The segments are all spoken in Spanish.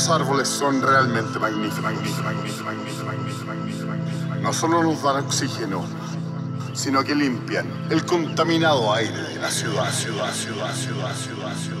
Los árboles son realmente magníficos. No solo nos dan oxígeno, sino que limpian el contaminado aire de la ciudad, ciudad, ciudad, ciudad, ciudad, ciudad,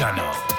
Channel.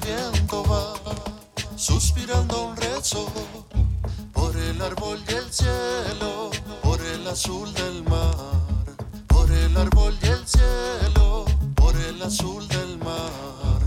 Viento va suspirando un rezo por el árbol y el cielo, por el azul del mar, por el árbol y el cielo, por el azul del mar.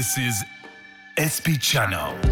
This is SP Channel.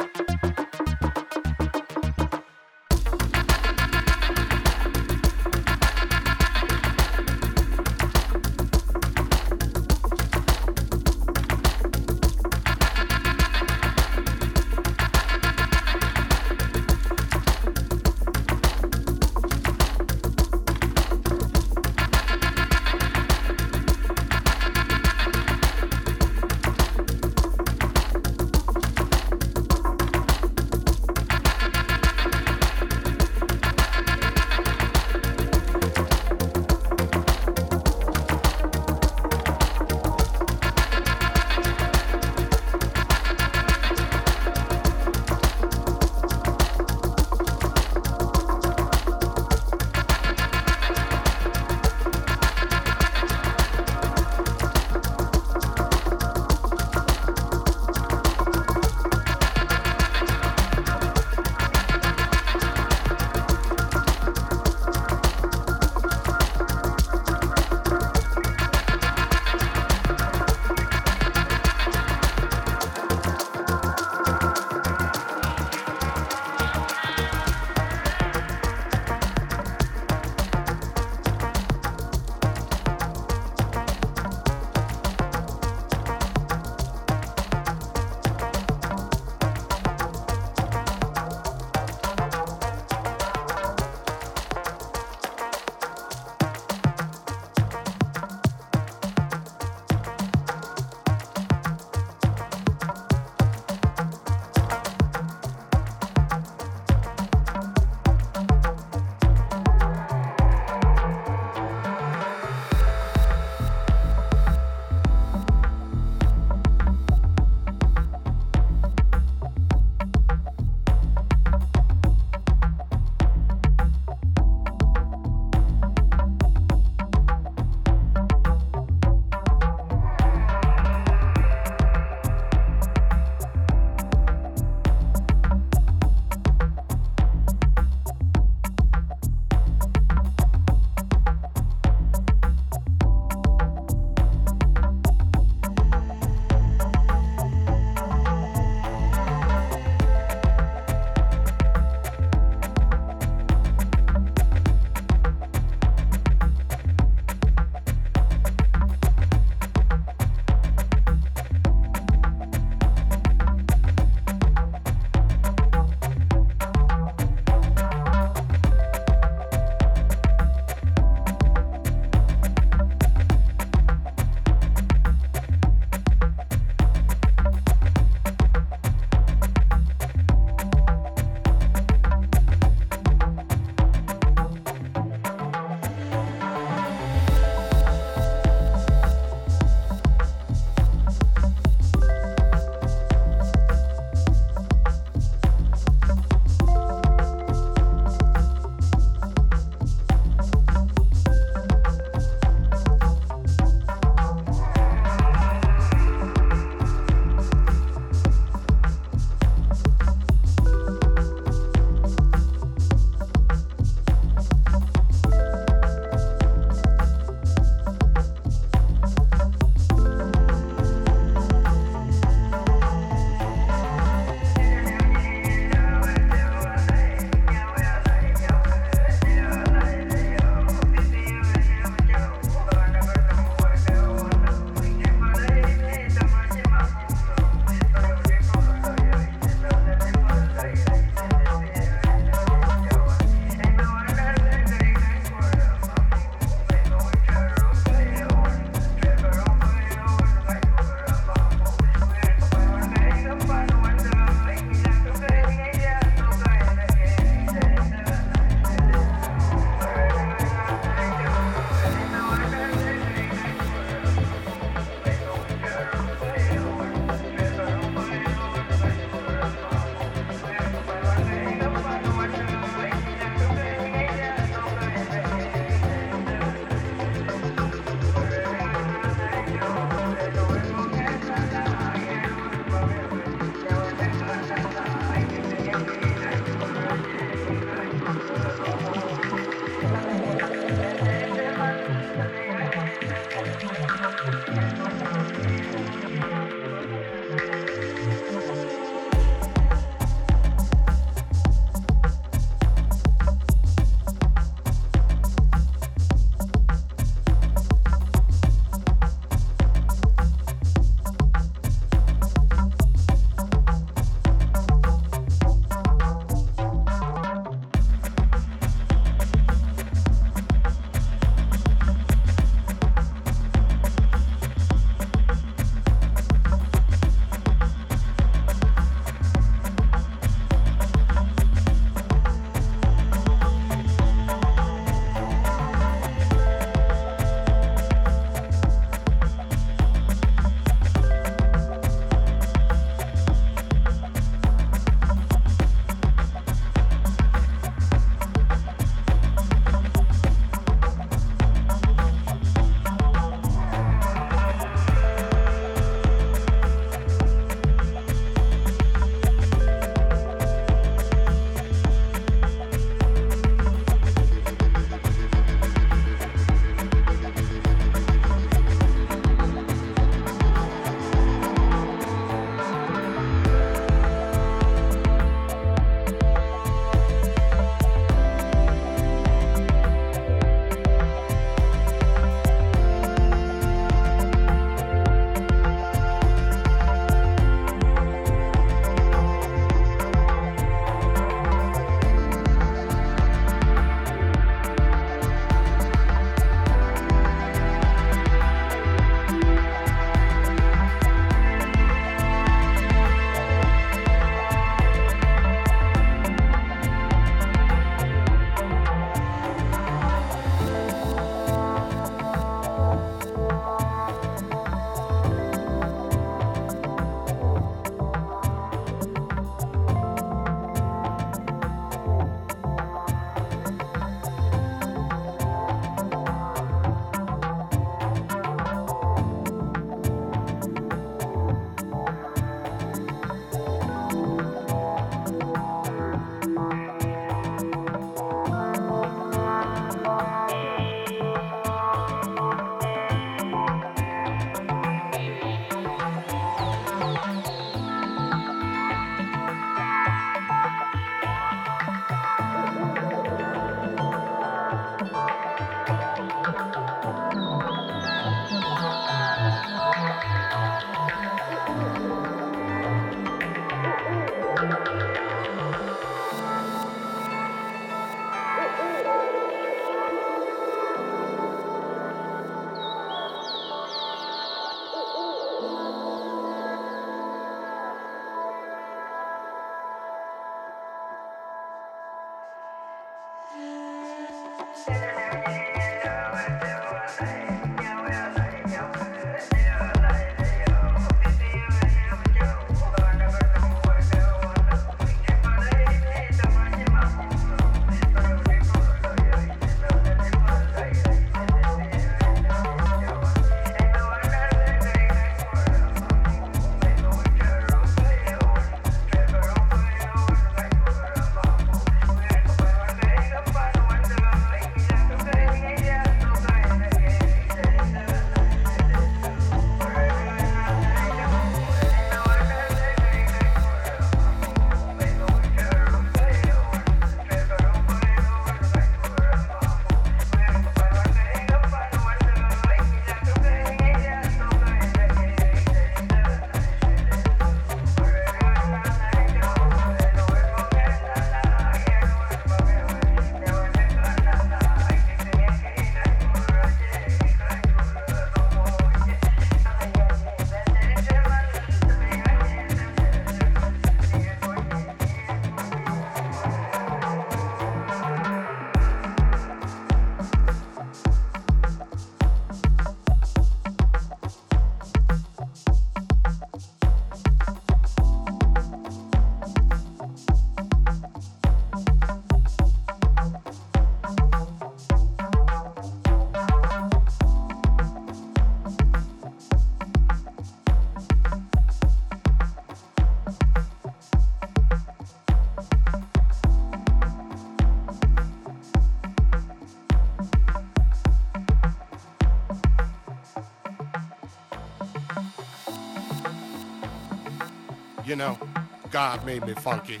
God made me funky.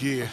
yeah.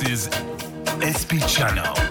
This is SP Channel.